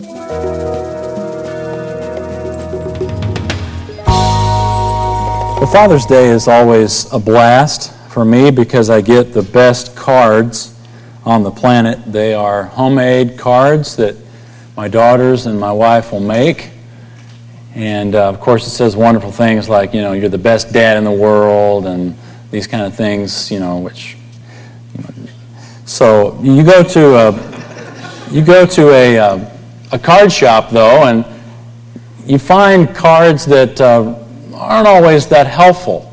Well, Father's Day is always a blast for me because I get the best cards on the planet. They are homemade cards that my daughters and my wife will make. And uh, of course, it says wonderful things like, you know, you're the best dad in the world and these kind of things, you know, which. So you go to a, you go to a, uh, a card shop, though, and you find cards that uh, aren't always that helpful.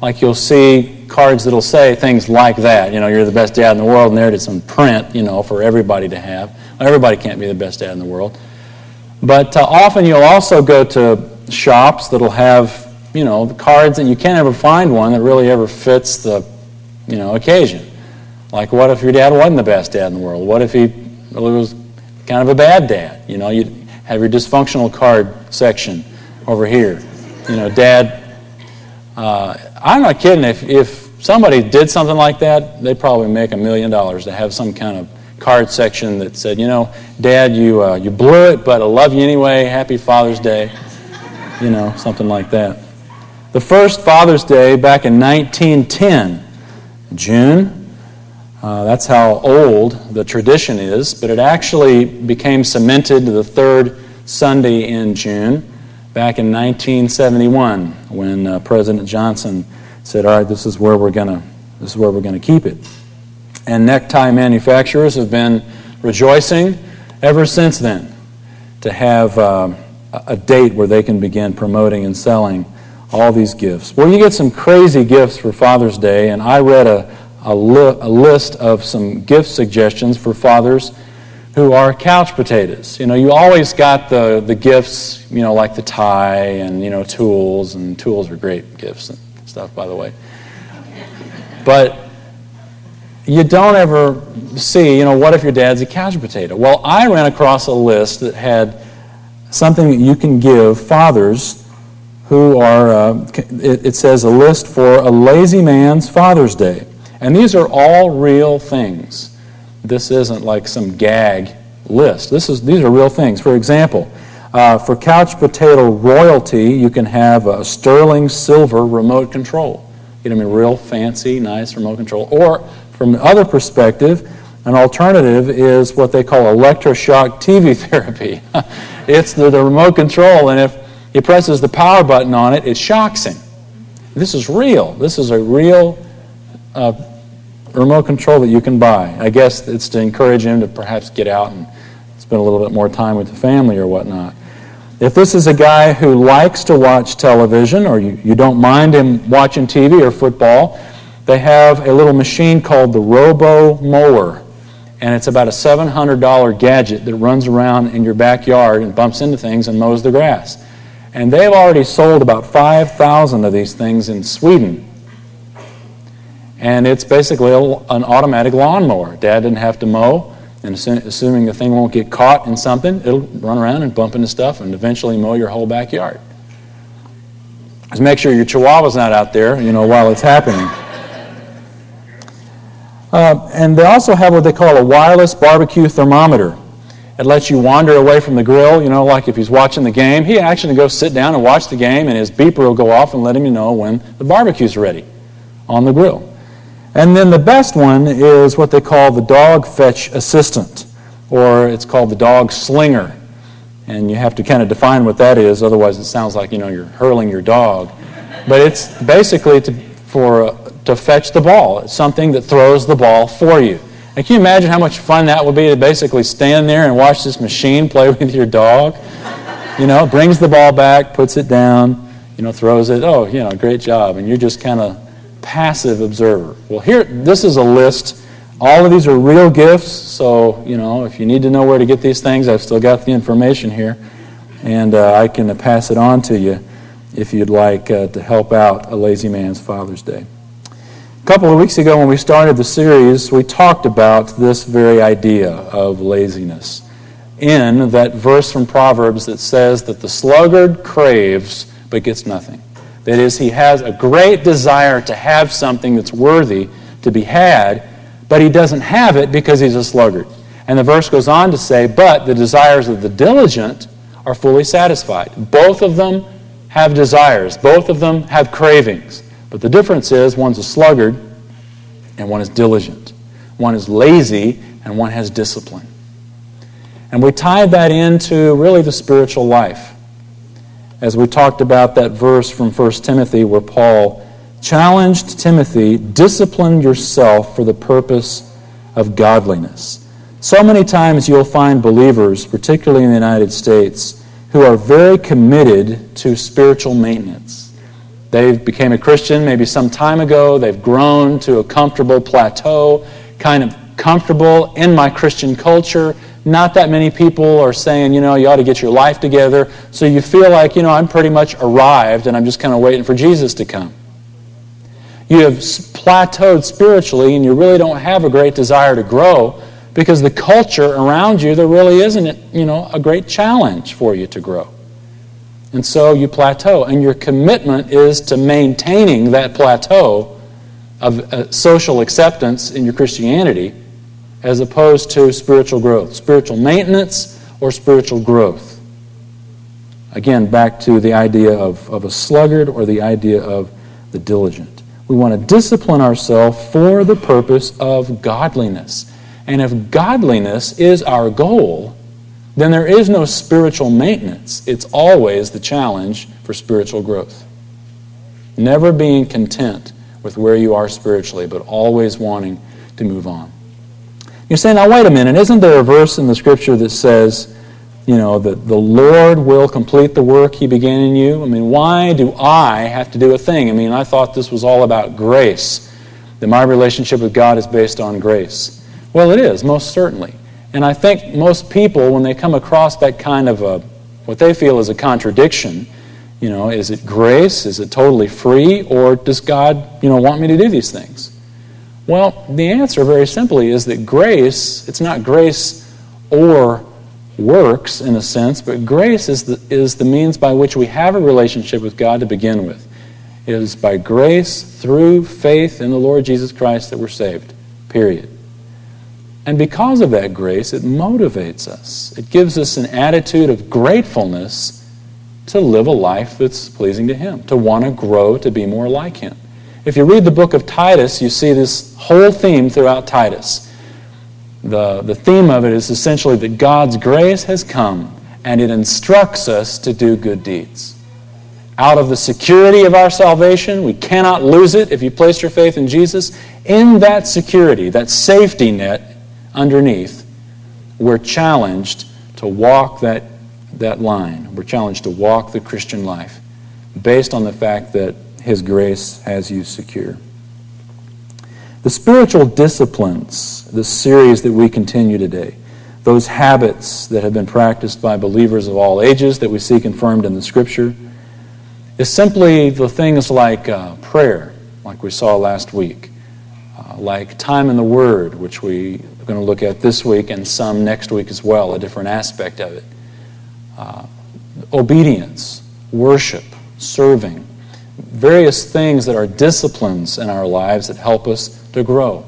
Like you'll see cards that'll say things like that. You know, you're the best dad in the world, and there it is in print, you know, for everybody to have. Everybody can't be the best dad in the world. But uh, often you'll also go to shops that'll have, you know, the cards that you can't ever find one that really ever fits the, you know, occasion. Like, what if your dad wasn't the best dad in the world? What if he really was kind of a bad dad? You know, you have your dysfunctional card section over here. You know, dad, uh, I'm not kidding. If, if somebody did something like that, they'd probably make a million dollars to have some kind of card section that said, you know, Dad, you, uh, you blew it, but I love you anyway. Happy Father's Day. You know, something like that. The first Father's Day back in 1910, June. Uh, that's how old the tradition is, but it actually became cemented the third Sunday in June back in 1971 when uh, President Johnson said, "All right, this is where we're gonna this is where we're gonna keep it." And necktie manufacturers have been rejoicing ever since then to have uh, a date where they can begin promoting and selling all these gifts. Well, you get some crazy gifts for Father's Day, and I read a, a, li- a list of some gift suggestions for fathers who are couch potatoes. You know, you always got the, the gifts, you know, like the tie and, you know, tools, and tools are great gifts and stuff, by the way. But you don't ever see, you know, what if your dad's a couch potato? Well, I ran across a list that had something that you can give fathers who are, uh, it, it says a list for a lazy man's Father's Day. And these are all real things. This isn't like some gag list. This is, these are real things. For example, uh, for couch potato royalty, you can have a sterling silver remote control. You know, I mean, real fancy, nice remote control. Or, from the other perspective, an alternative is what they call electroshock TV therapy. it's the, the remote control, and if he presses the power button on it, it shocks him. This is real. This is a real uh, remote control that you can buy. I guess it's to encourage him to perhaps get out and spend a little bit more time with the family or whatnot. If this is a guy who likes to watch television or you, you don't mind him watching TV or football, they have a little machine called the Robo Mower. And it's about a $700 gadget that runs around in your backyard and bumps into things and mows the grass. And they've already sold about 5,000 of these things in Sweden. And it's basically an automatic lawnmower. Dad didn't have to mow. And assuming the thing won't get caught in something, it'll run around and bump into stuff and eventually mow your whole backyard. Just make sure your chihuahua's not out there, you know, while it's happening. Uh, and they also have what they call a wireless barbecue thermometer. It lets you wander away from the grill, you know, like if he's watching the game. He actually goes sit down and watch the game, and his beeper will go off and let him know when the barbecue's ready on the grill. And then the best one is what they call the dog fetch assistant, or it's called the dog slinger. And you have to kind of define what that is, otherwise it sounds like you know you're hurling your dog. But it's basically to, for uh, to fetch the ball. It's something that throws the ball for you. And can you imagine how much fun that would be to basically stand there and watch this machine play with your dog? You know, brings the ball back, puts it down, you know, throws it. Oh, you know, great job. And you're just kind of passive observer. Well, here, this is a list. All of these are real gifts, so, you know, if you need to know where to get these things, I've still got the information here, and uh, I can uh, pass it on to you if you'd like uh, to help out a lazy man's Father's Day. A couple of weeks ago, when we started the series, we talked about this very idea of laziness in that verse from Proverbs that says that the sluggard craves but gets nothing. That is, he has a great desire to have something that's worthy to be had, but he doesn't have it because he's a sluggard. And the verse goes on to say, But the desires of the diligent are fully satisfied. Both of them have desires, both of them have cravings. But the difference is one's a sluggard and one is diligent. One is lazy and one has discipline. And we tied that into really the spiritual life. As we talked about that verse from 1 Timothy where Paul challenged Timothy, discipline yourself for the purpose of godliness. So many times you'll find believers, particularly in the United States, who are very committed to spiritual maintenance. They've became a Christian maybe some time ago. They've grown to a comfortable plateau, kind of comfortable in my Christian culture. Not that many people are saying, you know, you ought to get your life together. So you feel like, you know, I'm pretty much arrived and I'm just kind of waiting for Jesus to come. You have plateaued spiritually and you really don't have a great desire to grow because the culture around you, there really isn't, you know, a great challenge for you to grow. And so you plateau, and your commitment is to maintaining that plateau of uh, social acceptance in your Christianity as opposed to spiritual growth, spiritual maintenance or spiritual growth. Again, back to the idea of, of a sluggard or the idea of the diligent. We want to discipline ourselves for the purpose of godliness. And if godliness is our goal, then there is no spiritual maintenance. It's always the challenge for spiritual growth. Never being content with where you are spiritually, but always wanting to move on. You say, now wait a minute, isn't there a verse in the scripture that says, you know, that the Lord will complete the work he began in you? I mean, why do I have to do a thing? I mean, I thought this was all about grace, that my relationship with God is based on grace. Well, it is, most certainly. And I think most people, when they come across that kind of a, what they feel is a contradiction, you know, is it grace? Is it totally free? Or does God, you know, want me to do these things? Well, the answer very simply is that grace, it's not grace or works in a sense, but grace is the, is the means by which we have a relationship with God to begin with. It is by grace through faith in the Lord Jesus Christ that we're saved. Period. And because of that grace, it motivates us. It gives us an attitude of gratefulness to live a life that's pleasing to Him, to want to grow to be more like Him. If you read the book of Titus, you see this whole theme throughout Titus. The, the theme of it is essentially that God's grace has come and it instructs us to do good deeds. Out of the security of our salvation, we cannot lose it if you place your faith in Jesus. In that security, that safety net, underneath, we're challenged to walk that, that line. We're challenged to walk the Christian life based on the fact that His grace has you secure. The spiritual disciplines, the series that we continue today, those habits that have been practiced by believers of all ages that we see confirmed in the Scripture, is simply the things like uh, prayer, like we saw last week, uh, like time in the Word, which we are going to look at this week and some next week as well, a different aspect of it. Uh, obedience, worship, serving, various things that are disciplines in our lives that help us to grow.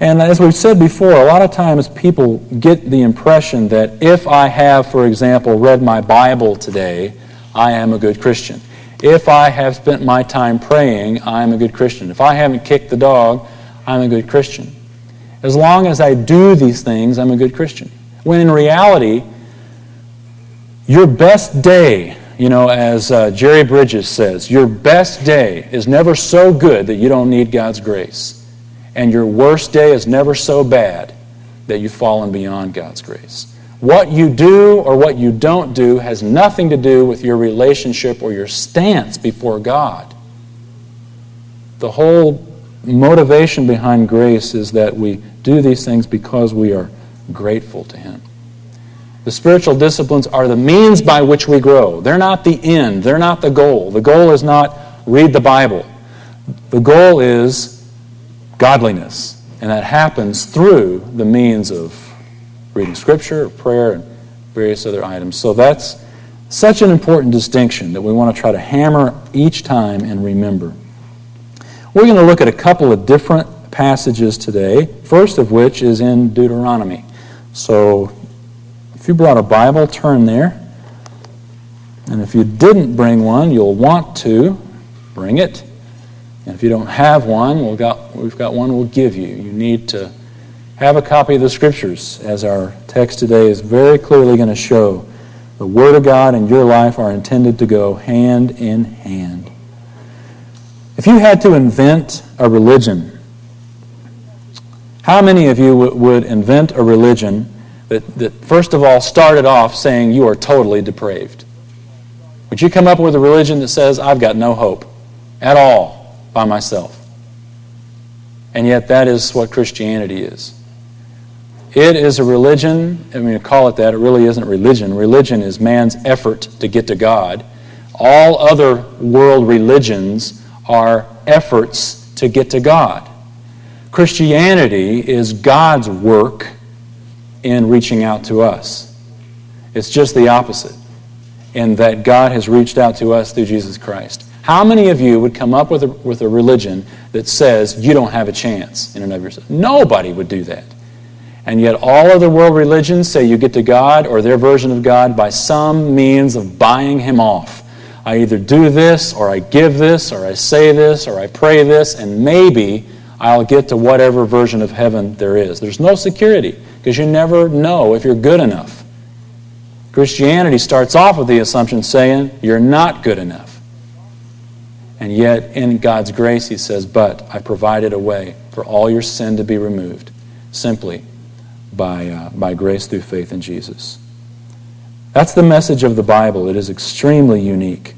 And as we've said before, a lot of times people get the impression that if I have, for example, read my Bible today, I am a good Christian. If I have spent my time praying, I'm a good Christian. If I haven't kicked the dog, I'm a good Christian. As long as I do these things, I'm a good Christian. When in reality, your best day, you know, as uh, Jerry Bridges says, your best day is never so good that you don't need God's grace. And your worst day is never so bad that you've fallen beyond God's grace. What you do or what you don't do has nothing to do with your relationship or your stance before God. The whole motivation behind grace is that we do these things because we are grateful to Him. The spiritual disciplines are the means by which we grow. They're not the end, they're not the goal. The goal is not read the Bible, the goal is godliness. And that happens through the means of reading Scripture, prayer, and various other items. So that's such an important distinction that we want to try to hammer each time and remember. We're going to look at a couple of different passages today, first of which is in Deuteronomy. So if you brought a Bible, turn there. And if you didn't bring one, you'll want to bring it. And if you don't have one, we've got, we've got one we'll give you. You need to have a copy of the Scriptures, as our text today is very clearly going to show. The Word of God and your life are intended to go hand in hand. If you had to invent a religion, how many of you would invent a religion that, that first of all started off saying you are totally depraved? Would you come up with a religion that says, I've got no hope at all by myself? And yet, that is what Christianity is. It is a religion, I mean, call it that, it really isn't religion. Religion is man's effort to get to God. All other world religions are efforts to get to God. Christianity is God's work in reaching out to us. It's just the opposite, in that God has reached out to us through Jesus Christ. How many of you would come up with a, with a religion that says you don't have a chance in and of yourself? Nobody would do that. And yet, all of the world religions say you get to God or their version of God by some means of buying Him off. I either do this, or I give this, or I say this, or I pray this, and maybe I'll get to whatever version of heaven there is. There's no security because you never know if you're good enough. Christianity starts off with the assumption saying you're not good enough. And yet, in God's grace, He says, But I provided a way for all your sin to be removed simply by, uh, by grace through faith in Jesus. That's the message of the Bible. It is extremely unique.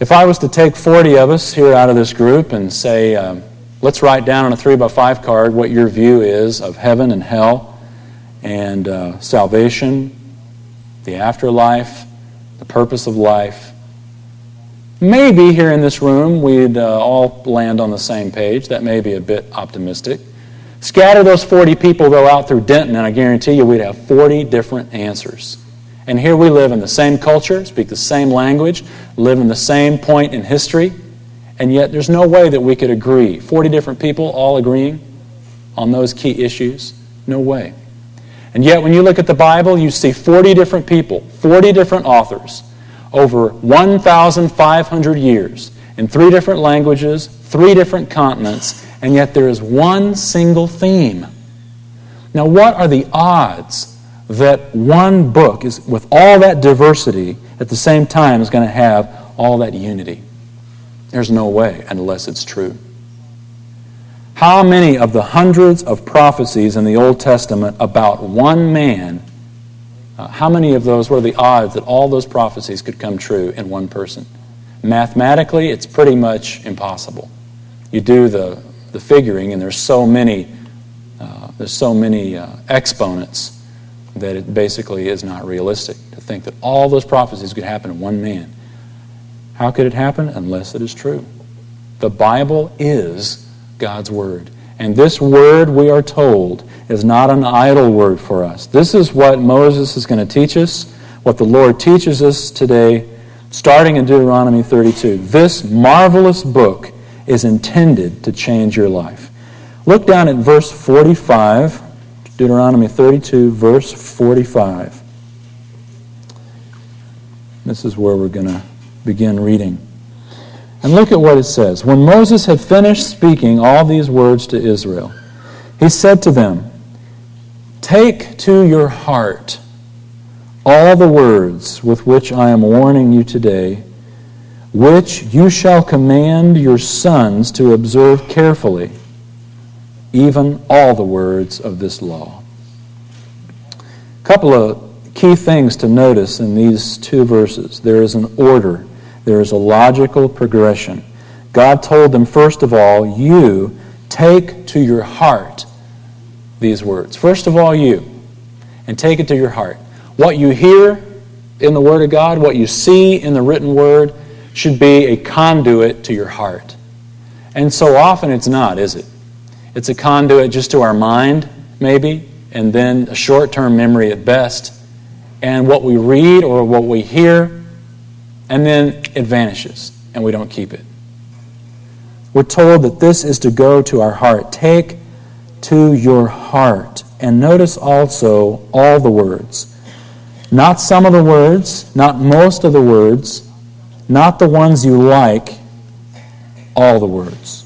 If I was to take 40 of us here out of this group and say, um, let's write down on a 3 by 5 card what your view is of heaven and hell and uh, salvation, the afterlife, the purpose of life, maybe here in this room we'd uh, all land on the same page. That may be a bit optimistic. Scatter those 40 people, though, out through Denton, and I guarantee you we'd have 40 different answers. And here we live in the same culture, speak the same language, live in the same point in history, and yet there's no way that we could agree. 40 different people all agreeing on those key issues? No way. And yet, when you look at the Bible, you see 40 different people, 40 different authors, over 1,500 years, in three different languages, three different continents, and yet there is one single theme. Now, what are the odds that one book is, with all that diversity at the same time is going to have all that unity? There's no way unless it's true. How many of the hundreds of prophecies in the Old Testament about one man, uh, how many of those were the odds that all those prophecies could come true in one person? Mathematically, it's pretty much impossible. You do the the figuring, and there's so many, uh, there's so many uh, exponents that it basically is not realistic to think that all those prophecies could happen in one man. How could it happen? Unless it is true. The Bible is God's Word. And this word, we are told, is not an idle word for us. This is what Moses is going to teach us, what the Lord teaches us today, starting in Deuteronomy 32. This marvelous book is intended to change your life. Look down at verse 45, Deuteronomy 32, verse 45. This is where we're going to begin reading. And look at what it says. When Moses had finished speaking all these words to Israel, he said to them, Take to your heart all the words with which I am warning you today which you shall command your sons to observe carefully, even all the words of this law. A couple of key things to notice in these two verses there is an order, there is a logical progression. God told them, first of all, you take to your heart these words. First of all, you, and take it to your heart. What you hear in the Word of God, what you see in the written Word, should be a conduit to your heart. And so often it's not, is it? It's a conduit just to our mind, maybe, and then a short term memory at best. And what we read or what we hear, and then it vanishes and we don't keep it. We're told that this is to go to our heart. Take to your heart. And notice also all the words. Not some of the words, not most of the words, not the ones you like, all the words.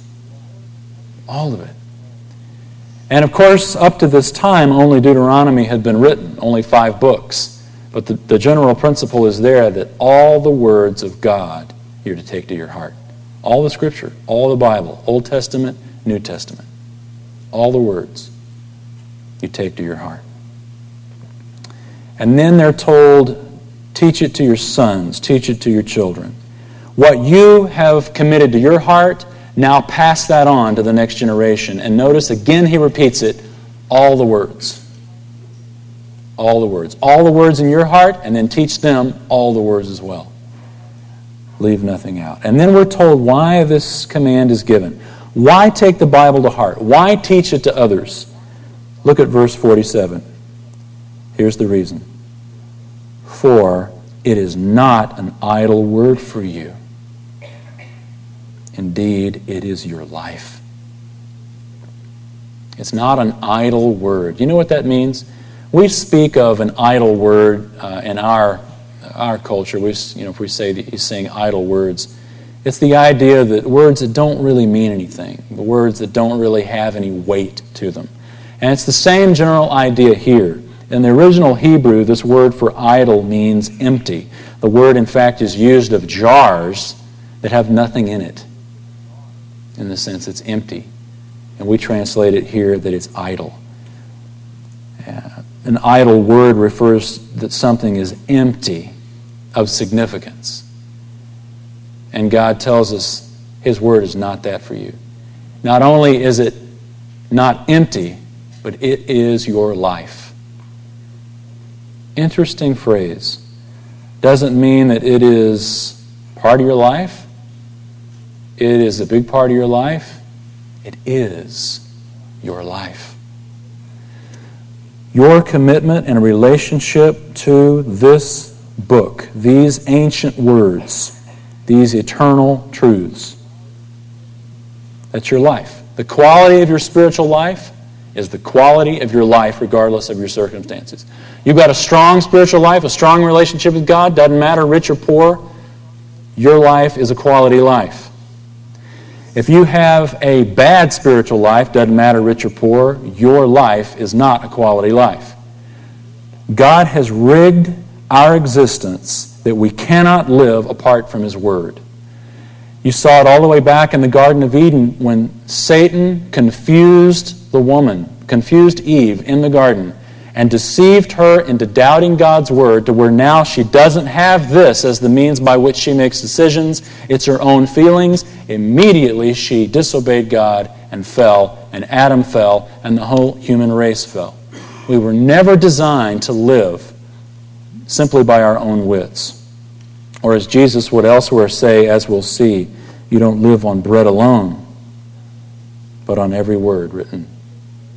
All of it. And of course, up to this time, only Deuteronomy had been written, only five books. But the, the general principle is there that all the words of God you're to take to your heart. All the Scripture, all the Bible, Old Testament, New Testament. All the words you take to your heart. And then they're told, teach it to your sons, teach it to your children. What you have committed to your heart, now pass that on to the next generation. And notice again, he repeats it all the words. All the words. All the words in your heart, and then teach them all the words as well. Leave nothing out. And then we're told why this command is given. Why take the Bible to heart? Why teach it to others? Look at verse 47. Here's the reason. For it is not an idle word for you Indeed, it is your life. It's not an idle word. You know what that means? We speak of an idle word uh, in our, our culture. We, you know, if we say that he's saying idle words, it's the idea that words that don't really mean anything, the words that don't really have any weight to them. And it's the same general idea here. In the original Hebrew, this word for idle means empty. The word, in fact, is used of jars that have nothing in it in the sense it's empty. And we translate it here that it's idle. Uh, an idle word refers that something is empty of significance. And God tells us His word is not that for you. Not only is it not empty, but it is your life. Interesting phrase. Doesn't mean that it is part of your life it is a big part of your life. It is your life. Your commitment and relationship to this book, these ancient words, these eternal truths. That's your life. The quality of your spiritual life is the quality of your life, regardless of your circumstances. You've got a strong spiritual life, a strong relationship with God, doesn't matter rich or poor. Your life is a quality life. If you have a bad spiritual life, doesn't matter rich or poor, your life is not a quality life. God has rigged our existence that we cannot live apart from His Word. You saw it all the way back in the Garden of Eden when Satan confused the woman, confused Eve in the garden and deceived her into doubting God's word to where now she doesn't have this as the means by which she makes decisions. It's her own feelings. Immediately she disobeyed God and fell, and Adam fell, and the whole human race fell. We were never designed to live simply by our own wits. Or as Jesus would elsewhere say, as we'll see, you don't live on bread alone, but on every word written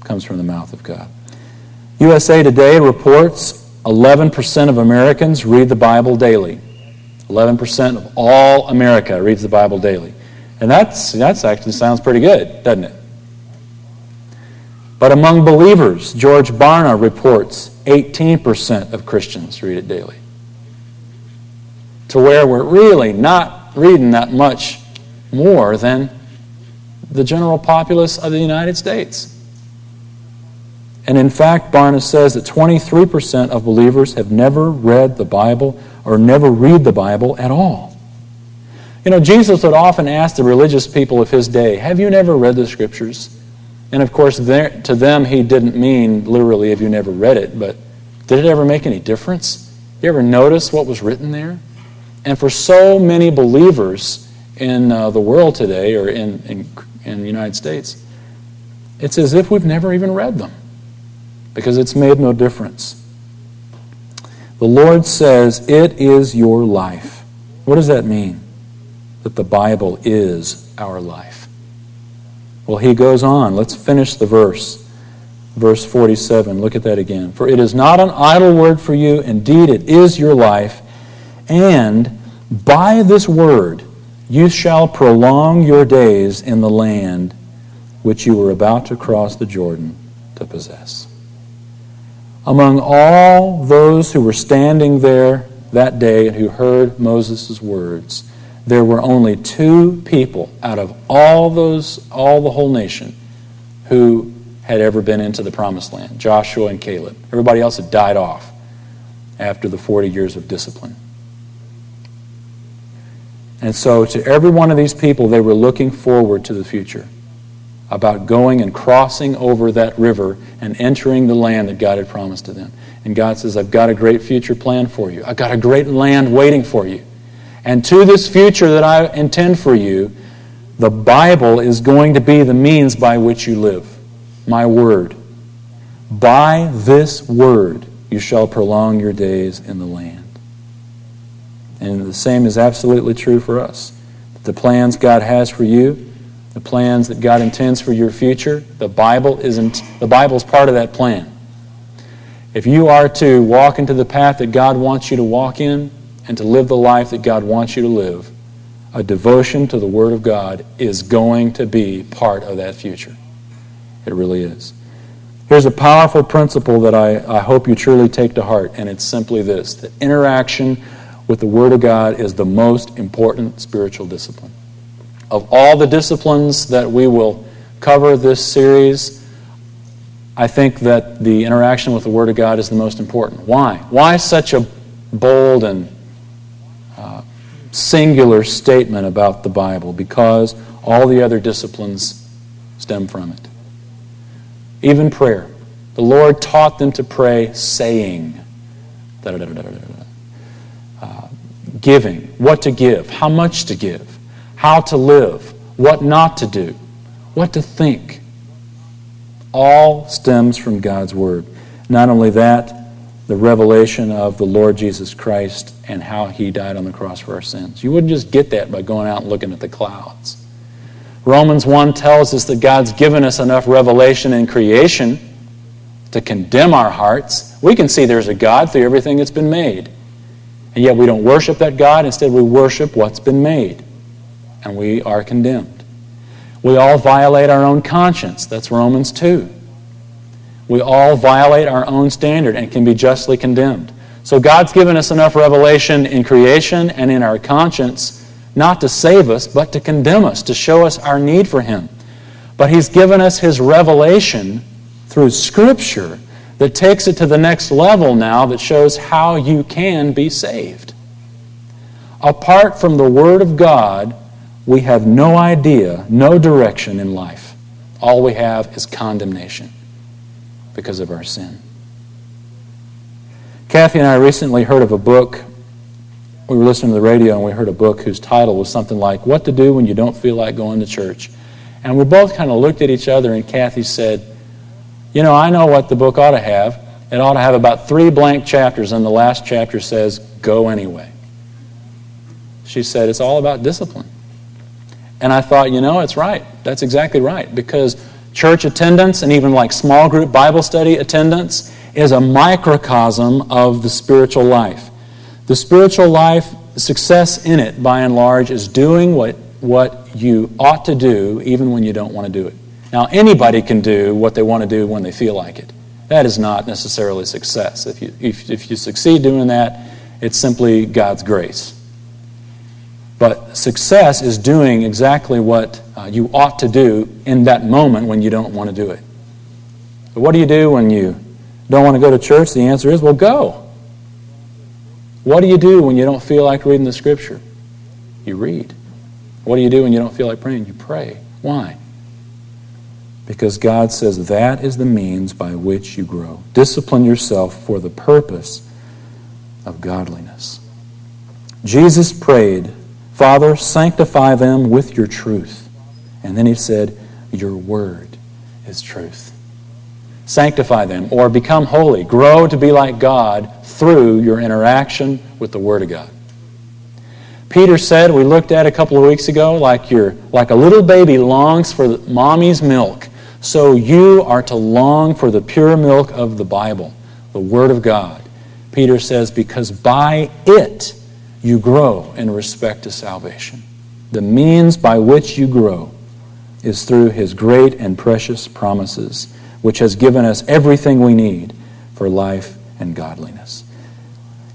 comes from the mouth of God. USA Today reports 11% of Americans read the Bible daily. 11% of all America reads the Bible daily. And that's, that's actually sounds pretty good, doesn't it? But among believers, George Barna reports 18% of Christians read it daily. To where we're really not reading that much more than the general populace of the United States. And in fact, Barna says that 23% of believers have never read the Bible or never read the Bible at all. You know, Jesus would often ask the religious people of his day, Have you never read the Scriptures? And of course, to them, he didn't mean literally, Have you never read it? But did it ever make any difference? You ever notice what was written there? And for so many believers in uh, the world today or in, in, in the United States, it's as if we've never even read them because it's made no difference. The Lord says, It is your life. What does that mean? That the Bible is our life. Well, he goes on. Let's finish the verse. Verse 47. Look at that again. For it is not an idle word for you. Indeed, it is your life. And by this word, You shall prolong your days in the land which you were about to cross the Jordan to possess. Among all those who were standing there that day and who heard Moses' words, there were only two people out of all those, all the whole nation, who had ever been into the promised land Joshua and Caleb. Everybody else had died off after the 40 years of discipline. And so, to every one of these people, they were looking forward to the future about going and crossing over that river and entering the land that God had promised to them. And God says, I've got a great future plan for you. I've got a great land waiting for you. And to this future that I intend for you, the Bible is going to be the means by which you live. My word. By this word you shall prolong your days in the land. And the same is absolutely true for us. The plans God has for you, the plans that God intends for your future, the Bible isn't the Bible's part of that plan. If you are to walk into the path that God wants you to walk in and to live the life that God wants you to live, a devotion to the Word of God is going to be part of that future. It really is. Here's a powerful principle that I, I hope you truly take to heart, and it's simply this that interaction with the Word of God is the most important spiritual discipline of all the disciplines that we will cover this series, I think that the interaction with the Word of God is the most important. Why? Why such a bold and uh, singular statement about the Bible? Because all the other disciplines stem from it. Even prayer. The Lord taught them to pray saying, uh, giving, what to give, how much to give how to live, what not to do, what to think. All stems from God's Word. Not only that, the revelation of the Lord Jesus Christ and how He died on the cross for our sins. You wouldn't just get that by going out and looking at the clouds. Romans 1 tells us that God's given us enough revelation in creation to condemn our hearts. We can see there's a God through everything that's been made. And yet we don't worship that God. Instead, we worship what's been made and we are condemned. We all violate our own conscience. That's Romans 2. We all violate our own standard and can be justly condemned. So God's given us enough revelation in creation and in our conscience not to save us, but to condemn us, to show us our need for Him. But He's given us His revelation through Scripture that takes it to the next level now that shows how you can be saved. Apart from the Word of God, we have no idea, no direction in life. All we have is condemnation because of our sin. Kathy and I recently heard of a book. We were listening to the radio and we heard a book whose title was something like What to Do When You Don't Feel Like Going to Church. And we both kind of looked at each other, and Kathy said, You know, I know what the book ought to have. It ought to have about three blank chapters, and the last chapter says, Go anyway. She said, It's all about discipline. And I thought, you know, it's right. That's exactly right. Because church attendance and even like small group Bible study attendance is a microcosm of the spiritual life. The spiritual life, success in it, by and large, is doing what, what you ought to do even when you don't want to do it. Now, anybody can do what they want to do when they feel like it. That is not necessarily success. If you, if, if you succeed doing that, it's simply God's grace. But success is doing exactly what uh, you ought to do in that moment when you don't want to do it. But what do you do when you don't want to go to church? The answer is, well, go. What do you do when you don't feel like reading the scripture? You read. What do you do when you don't feel like praying? You pray. Why? Because God says that is the means by which you grow. Discipline yourself for the purpose of godliness. Jesus prayed Father, sanctify them with your truth. And then he said, Your word is truth. Sanctify them or become holy. Grow to be like God through your interaction with the Word of God. Peter said, we looked at a couple of weeks ago, like, you like a little baby longs for mommy's milk, so you are to long for the pure milk of the Bible, the Word of God. Peter says, because by it you grow in respect to salvation. The means by which you grow is through his great and precious promises, which has given us everything we need for life and godliness.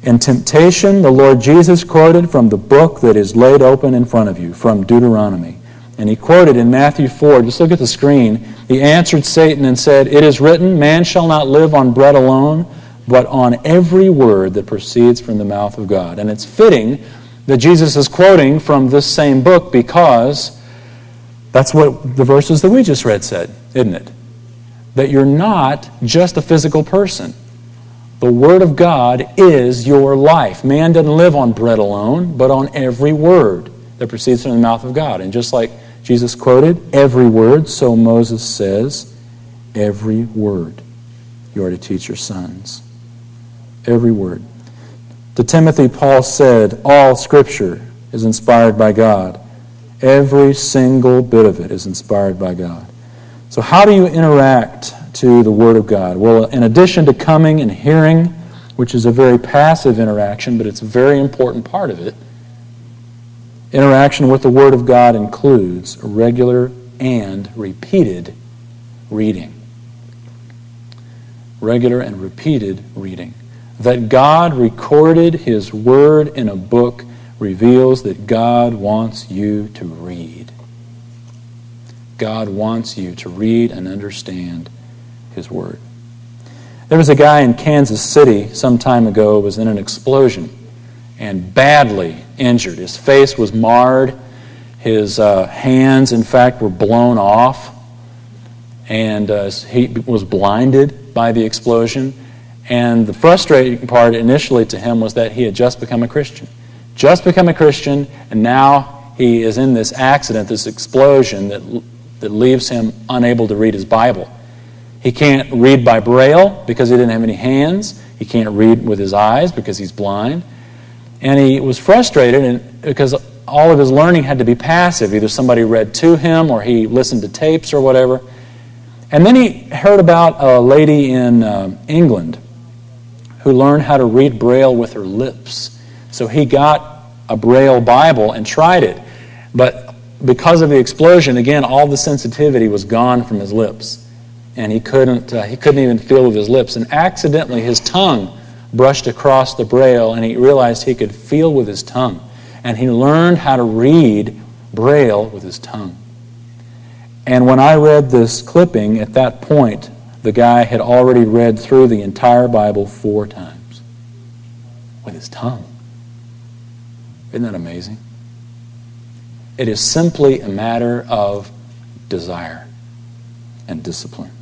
In temptation, the Lord Jesus quoted from the book that is laid open in front of you, from Deuteronomy. And he quoted in Matthew 4, just look at the screen. He answered Satan and said, It is written, Man shall not live on bread alone, but on every word that proceeds from the mouth of God. And it's fitting that Jesus is quoting from this same book because that's what the verses that we just read said, isn't it? That you're not just a physical person. The Word of God is your life. Man doesn't live on bread alone, but on every word that proceeds from the mouth of God. And just like Jesus quoted, every word, so Moses says, every word you are to teach your sons. Every word. To Timothy, Paul said, All Scripture is inspired by God. Every single bit of it is inspired by God. So, how do you interact to the Word of God? Well, in addition to coming and hearing, which is a very passive interaction, but it's a very important part of it, interaction with the Word of God includes regular and repeated reading. Regular and repeated reading. That God recorded His Word in a book reveals that God wants you to read. God wants you to read and understand his Word. There was a guy in Kansas City some time ago was in an explosion and badly injured. His face was marred. His uh, hands, in fact, were blown off. And uh, he was blinded by the explosion. And the frustrating part initially to him was that he had just become a Christian. Just become a Christian, and now he is in this accident, this explosion that, that leaves him unable to read his Bible. He can't read by braille because he didn't have any hands. He can't read with his eyes because he's blind. And he was frustrated because all of his learning had to be passive. Either somebody read to him or he listened to tapes or whatever. And then he heard about a lady in uh, England who learned how to read braille with her lips. So he got a braille Bible and tried it. But because of the explosion, again, all the sensitivity was gone from his lips and he couldn't, uh, he couldn't even feel with his lips. And accidentally, his tongue brushed across the braille, and he realized he could feel with his tongue. And he learned how to read braille with his tongue. And when I read this clipping, at that point, the guy had already read through the entire Bible four times with his tongue. Isn't that amazing? It is simply a matter of desire and discipline.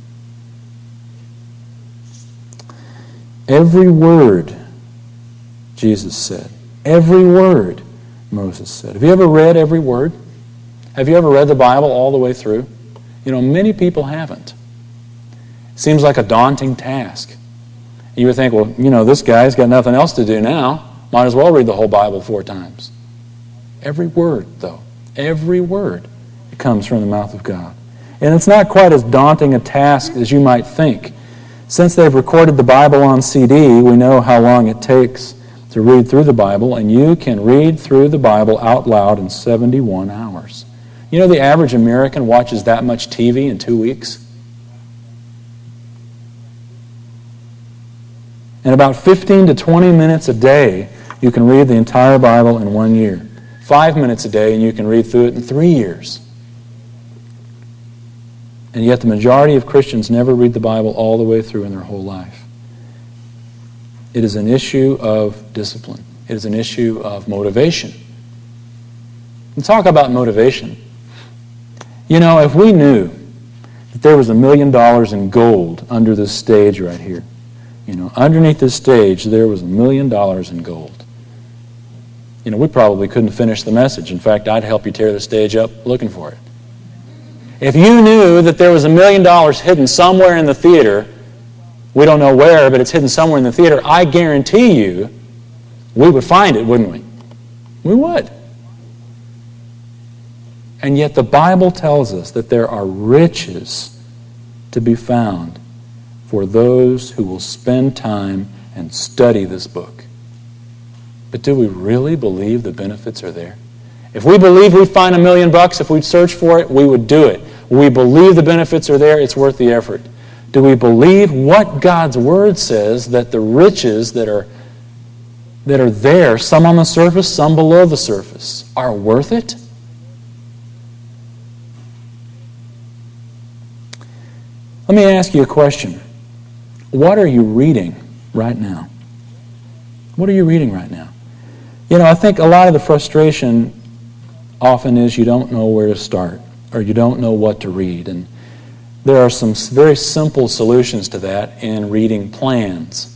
Every word, Jesus said. Every word, Moses said. Have you ever read every word? Have you ever read the Bible all the way through? You know, many people haven't. Seems like a daunting task. You would think, well, you know, this guy's got nothing else to do now. Might as well read the whole Bible four times. Every word, though, every word comes from the mouth of God. And it's not quite as daunting a task as you might think. Since they've recorded the Bible on CD, we know how long it takes to read through the Bible, and you can read through the Bible out loud in 71 hours. You know, the average American watches that much TV in two weeks? In about 15 to 20 minutes a day, you can read the entire Bible in one year. Five minutes a day, and you can read through it in three years. And yet, the majority of Christians never read the Bible all the way through in their whole life. It is an issue of discipline, it is an issue of motivation. And talk about motivation. You know, if we knew that there was a million dollars in gold under this stage right here, you know, underneath this stage, there was a million dollars in gold. You know, we probably couldn't finish the message. In fact, I'd help you tear the stage up looking for it. If you knew that there was a million dollars hidden somewhere in the theater, we don't know where, but it's hidden somewhere in the theater, I guarantee you we would find it, wouldn't we? We would. And yet the Bible tells us that there are riches to be found for those who will spend time and study this book. But do we really believe the benefits are there? If we believe we'd find a million bucks, if we'd search for it, we would do it. We believe the benefits are there, it's worth the effort. Do we believe what God's Word says that the riches that are, that are there, some on the surface, some below the surface, are worth it? Let me ask you a question. What are you reading right now? What are you reading right now? You know, I think a lot of the frustration often is you don't know where to start or you don't know what to read. And there are some very simple solutions to that in reading plans.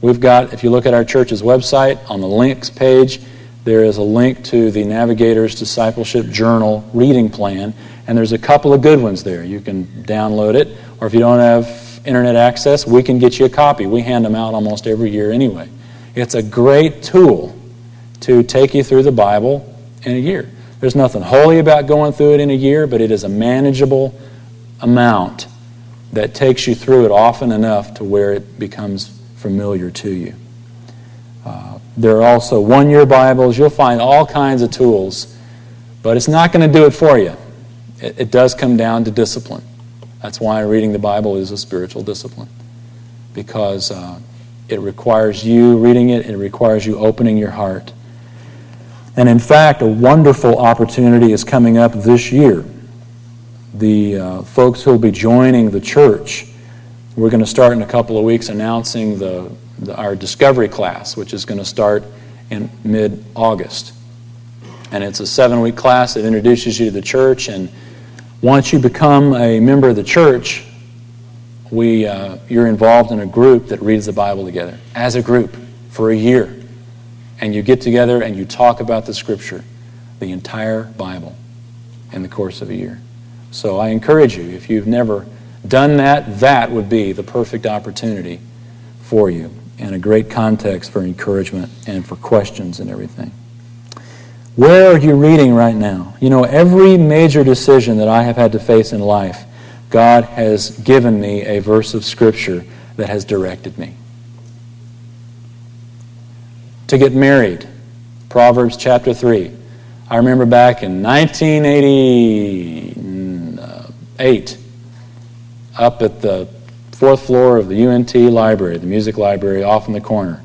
We've got, if you look at our church's website, on the links page, there is a link to the Navigator's Discipleship Journal reading plan, and there's a couple of good ones there. You can download it, or if you don't have internet access, we can get you a copy. We hand them out almost every year anyway. It's a great tool to take you through the Bible in a year. There's nothing holy about going through it in a year, but it is a manageable amount that takes you through it often enough to where it becomes familiar to you. Uh, there are also one year Bibles. You'll find all kinds of tools, but it's not going to do it for you. It, it does come down to discipline. That's why reading the Bible is a spiritual discipline, because uh, it requires you reading it, it requires you opening your heart and in fact, a wonderful opportunity is coming up this year. The uh, folks who will be joining the church, we're going to start in a couple of weeks announcing the, the our discovery class, which is going to start in mid August. And it's a seven week class that introduces you to the church. And once you become a member of the church, we, uh, you're involved in a group that reads the Bible together as a group for a year and you get together and you talk about the Scripture, the entire Bible, in the course of a year. So I encourage you, if you've never done that, that would be the perfect opportunity for you and a great context for encouragement and for questions and everything. Where are you reading right now? You know, every major decision that I have had to face in life, God has given me a verse of Scripture that has directed me to get married. Proverbs chapter 3. I remember back in 1988, up at the fourth floor of the UNT library, the music library off in the corner.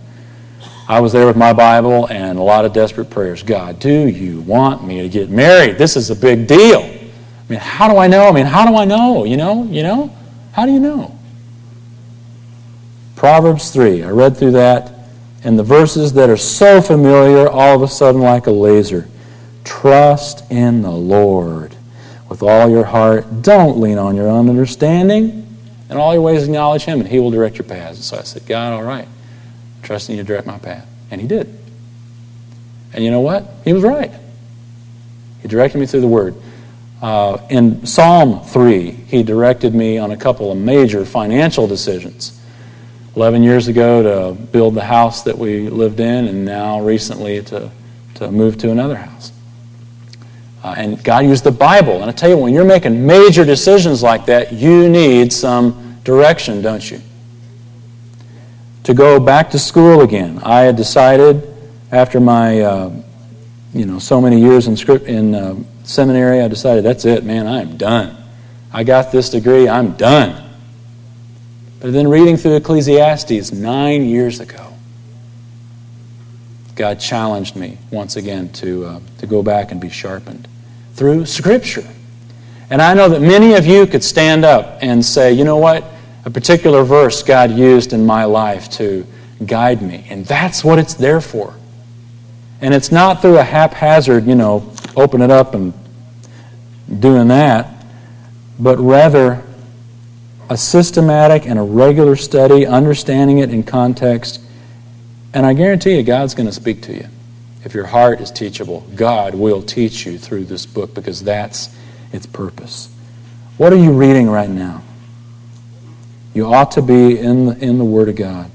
I was there with my Bible and a lot of desperate prayers. God, do you want me to get married? This is a big deal. I mean, how do I know? I mean, how do I know? You know, you know? How do you know? Proverbs 3. I read through that and the verses that are so familiar all of a sudden like a laser. Trust in the Lord with all your heart. Don't lean on your own understanding. In all your ways acknowledge Him, and He will direct your paths. And so I said, God, all right. Trusting you to direct my path. And He did. And you know what? He was right. He directed me through the Word. Uh, in Psalm 3, He directed me on a couple of major financial decisions. 11 years ago to build the house that we lived in, and now recently to, to move to another house. Uh, and God used the Bible. And I tell you, when you're making major decisions like that, you need some direction, don't you? To go back to school again, I had decided after my, uh, you know, so many years in, script, in uh, seminary, I decided that's it, man, I am done. I got this degree, I'm done. But then reading through Ecclesiastes nine years ago, God challenged me once again to, uh, to go back and be sharpened through Scripture. And I know that many of you could stand up and say, you know what? A particular verse God used in my life to guide me. And that's what it's there for. And it's not through a haphazard, you know, open it up and doing that, but rather a systematic and a regular study, understanding it in context, and I guarantee you, God's going to speak to you. If your heart is teachable, God will teach you through this book because that's its purpose. What are you reading right now? You ought to be in the, in the Word of God.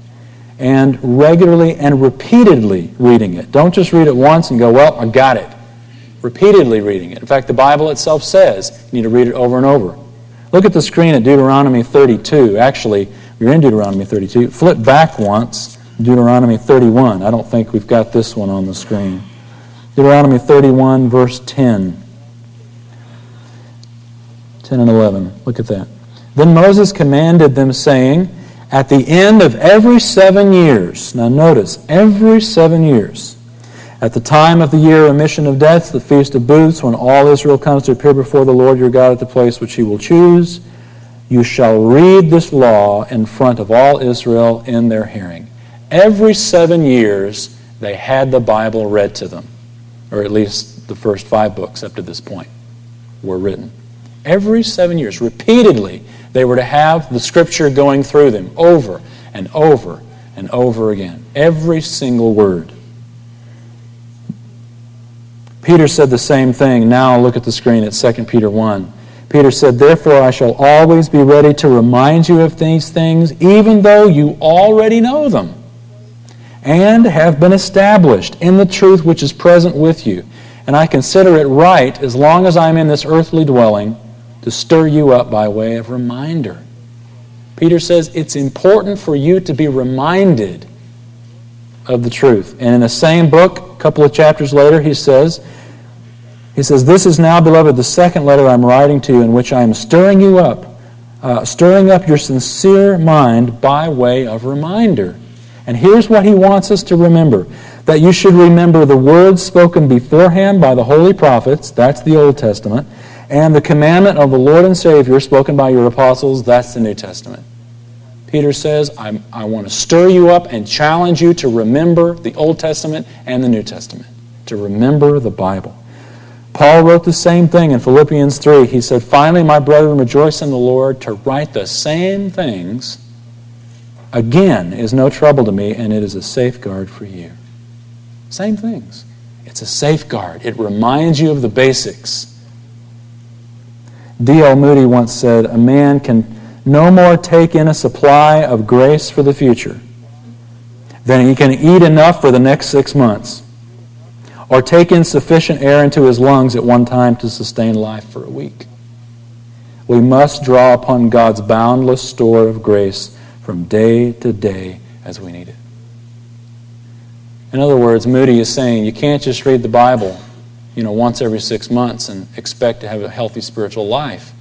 And regularly and repeatedly reading it. Don't just read it once and go, well, I got it. Repeatedly reading it. In fact, the Bible itself says you need to read it over and over. Look at the screen at Deuteronomy 32. Actually, you're in Deuteronomy 32. Flip back once, Deuteronomy 31. I don't think we've got this one on the screen. Deuteronomy 31, verse 10. 10 and 11. Look at that. Then Moses commanded them, saying, At the end of every seven years, now notice, every seven years, at the time of the year of remission of debts, the feast of booths, when all Israel comes to appear before the Lord your God at the place which he will choose, you shall read this law in front of all Israel in their hearing. Every seven years, they had the Bible read to them, or at least the first five books up to this point were written. Every seven years, repeatedly, they were to have the Scripture going through them over and over and over again. Every single word. Peter said the same thing. Now look at the screen at 2 Peter 1. Peter said, Therefore I shall always be ready to remind you of these things, even though you already know them, and have been established in the truth which is present with you. And I consider it right, as long as I am in this earthly dwelling, to stir you up by way of reminder. Peter says it's important for you to be reminded of the truth. And in the same book, a couple of chapters later, he says, he says, This is now, beloved, the second letter I'm writing to you in which I am stirring you up, uh, stirring up your sincere mind by way of reminder. And here's what he wants us to remember that you should remember the words spoken beforehand by the holy prophets, that's the Old Testament, and the commandment of the Lord and Savior spoken by your apostles, that's the New Testament. Peter says, i want to stir you up and challenge you to remember the Old Testament and the New Testament, to remember the Bible. Paul wrote the same thing in Philippians 3. He said, Finally, my brethren, rejoice in the Lord. To write the same things again is no trouble to me, and it is a safeguard for you. Same things. It's a safeguard. It reminds you of the basics. D.L. Moody once said, A man can no more take in a supply of grace for the future than he can eat enough for the next six months or take in sufficient air into his lungs at one time to sustain life for a week. We must draw upon God's boundless store of grace from day to day as we need it. In other words, Moody is saying you can't just read the Bible you know, once every six months and expect to have a healthy spiritual life.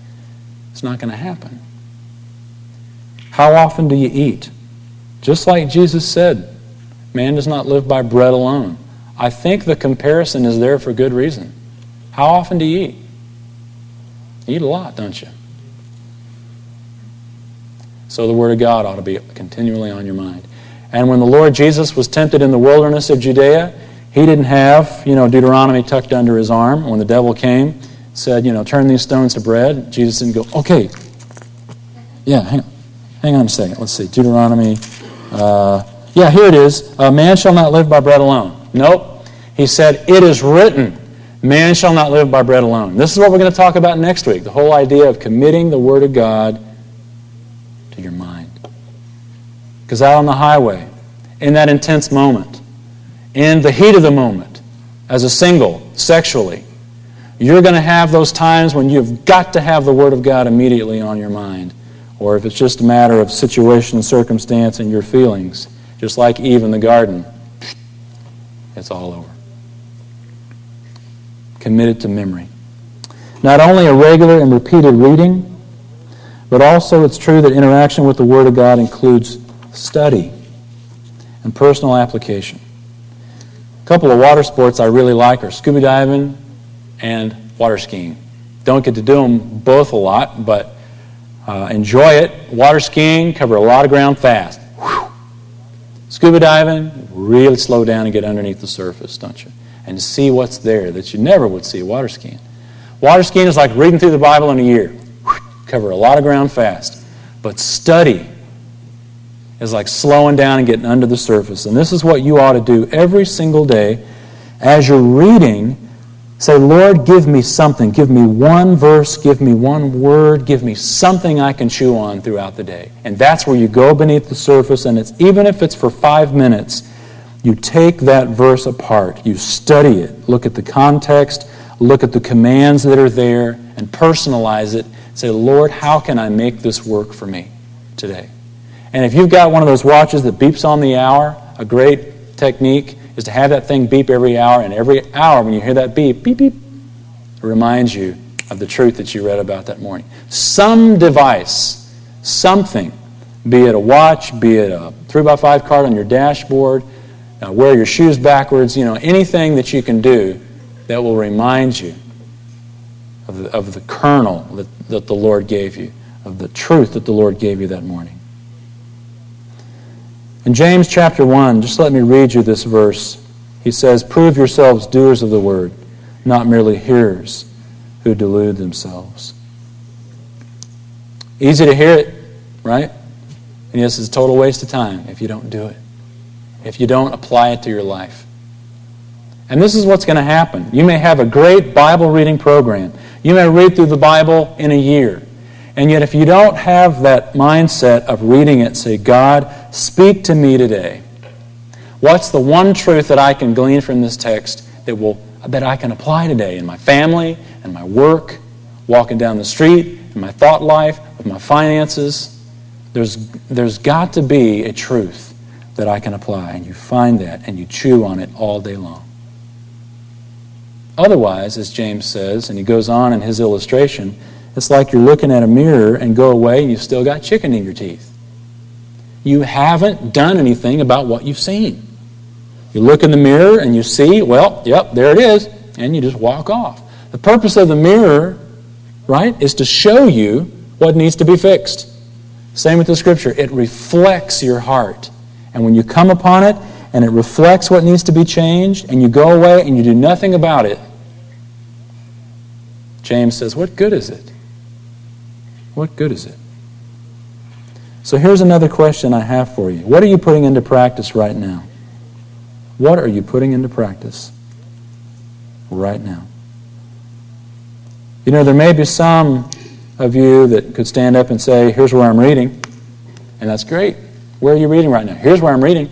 It's not going to happen. How often do you eat? Just like Jesus said, man does not live by bread alone. I think the comparison is there for good reason. How often do you eat? You eat a lot, don't you? So the Word of God ought to be continually on your mind. And when the Lord Jesus was tempted in the wilderness of Judea, he didn't have, you know, Deuteronomy tucked under his arm. When the devil came, said, you know, turn these stones to bread, Jesus didn't go, okay. Yeah, hang on, hang on a second. Let's see. Deuteronomy. Uh, yeah, here it is. A man shall not live by bread alone. Nope. He said, it is written, man shall not live by bread alone. This is what we're going to talk about next week the whole idea of committing the Word of God to your mind. Because out on the highway, in that intense moment, in the heat of the moment, as a single, sexually, you're going to have those times when you've got to have the Word of God immediately on your mind. Or if it's just a matter of situation and circumstance and your feelings, just like Eve in the garden, it's all over. Committed to memory. Not only a regular and repeated reading, but also it's true that interaction with the Word of God includes study and personal application couple of water sports I really like are scuba diving and water skiing. Don't get to do them both a lot, but uh, enjoy it. Water skiing, cover a lot of ground fast. Whew. Scuba diving, really slow down and get underneath the surface, don't you? And see what's there that you never would see water skiing. Water skiing is like reading through the Bible in a year. Whew. Cover a lot of ground fast. But study is like slowing down and getting under the surface. And this is what you ought to do every single day as you're reading. Say, Lord, give me something. Give me one verse. Give me one word. Give me something I can chew on throughout the day. And that's where you go beneath the surface. And it's even if it's for five minutes, you take that verse apart. You study it. Look at the context. Look at the commands that are there and personalize it. Say, Lord, how can I make this work for me today? And if you've got one of those watches that beeps on the hour, a great technique is to have that thing beep every hour, and every hour when you hear that beep, beep, beep, it reminds you of the truth that you read about that morning. Some device, something, be it a watch, be it a 3x5 card on your dashboard, uh, wear your shoes backwards, you know, anything that you can do that will remind you of the, of the kernel that, that the Lord gave you, of the truth that the Lord gave you that morning. In James chapter 1, just let me read you this verse. He says, Prove yourselves doers of the word, not merely hearers who delude themselves. Easy to hear it, right? And yes, it's a total waste of time if you don't do it, if you don't apply it to your life. And this is what's going to happen. You may have a great Bible reading program. You may read through the Bible in a year. And yet, if you don't have that mindset of reading it, say, God, speak to me today. What's the one truth that I can glean from this text that, will, that I can apply today in my family and my work, walking down the street, in my thought life, with my finances? There's, there's got to be a truth that I can apply. And you find that and you chew on it all day long. Otherwise, as James says, and he goes on in his illustration, it's like you're looking at a mirror and go away and you've still got chicken in your teeth. You haven't done anything about what you've seen. You look in the mirror and you see, well, yep, there it is, and you just walk off. The purpose of the mirror, right, is to show you what needs to be fixed. Same with the scripture. It reflects your heart. And when you come upon it and it reflects what needs to be changed, and you go away and you do nothing about it, James says, What good is it? What good is it? So here's another question I have for you. What are you putting into practice right now? What are you putting into practice right now? You know, there may be some of you that could stand up and say, Here's where I'm reading. And that's great. Where are you reading right now? Here's where I'm reading.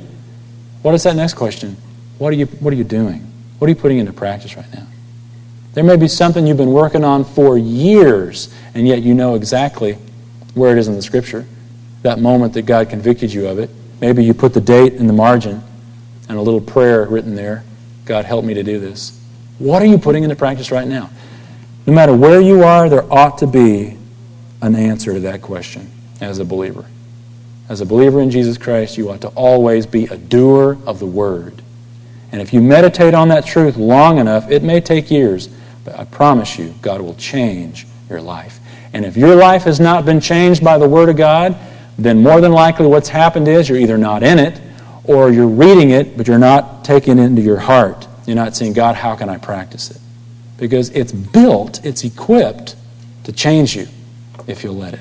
What is that next question? What are you, what are you doing? What are you putting into practice right now? There may be something you've been working on for years, and yet you know exactly where it is in the Scripture, that moment that God convicted you of it. Maybe you put the date in the margin and a little prayer written there God, help me to do this. What are you putting into practice right now? No matter where you are, there ought to be an answer to that question as a believer. As a believer in Jesus Christ, you ought to always be a doer of the Word. And if you meditate on that truth long enough, it may take years, but I promise you, God will change your life. And if your life has not been changed by the Word of God, then more than likely what's happened is you're either not in it or you're reading it, but you're not taking it into your heart. You're not saying, God, how can I practice it? Because it's built, it's equipped to change you if you'll let it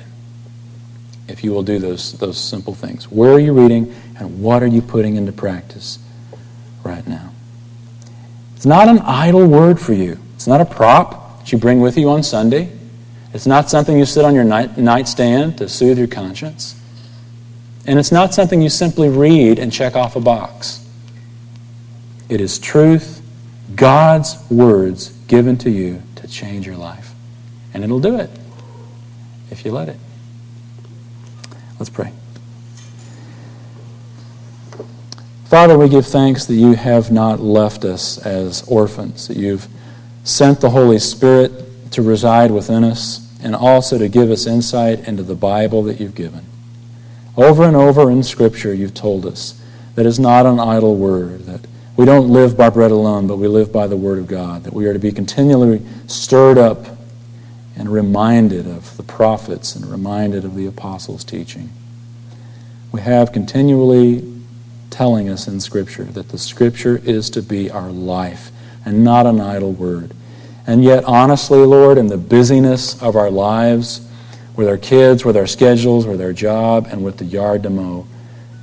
if you will do those, those simple things. Where are you reading and what are you putting into practice right now? It's not an idle word for you. It's not a prop that you bring with you on Sunday. It's not something you sit on your night, nightstand to soothe your conscience. And it's not something you simply read and check off a box. It is truth, God's words given to you to change your life. And it'll do it if you let it. Let's pray. Father, we give thanks that you have not left us as orphans, that you've sent the Holy Spirit to reside within us and also to give us insight into the Bible that you've given. Over and over in Scripture, you've told us that it's not an idle word, that we don't live by bread alone, but we live by the Word of God, that we are to be continually stirred up and reminded of the prophets and reminded of the apostles' teaching. We have continually telling us in Scripture that the Scripture is to be our life and not an idle word. And yet, honestly, Lord, in the busyness of our lives, with our kids, with our schedules, with our job, and with the yard to mow,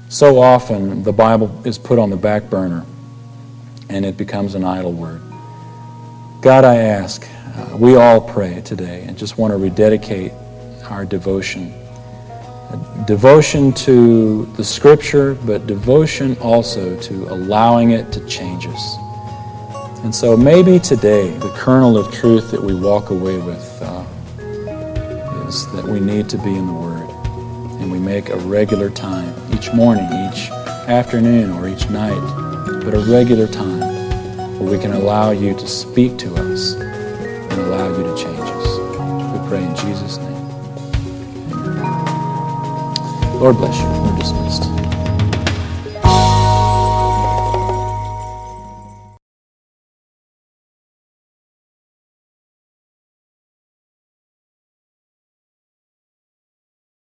so often the Bible is put on the back burner and it becomes an idle word. God, I ask, uh, we all pray today and just want to rededicate our devotion. devotion to the Scripture, but devotion also to allowing it to change us. And so maybe today the kernel of truth that we walk away with uh, is that we need to be in the Word. And we make a regular time each morning, each afternoon, or each night but a regular time where we can allow you to speak to us and allow you to change us. We pray in Jesus' name. Lord bless you. We're dismissed.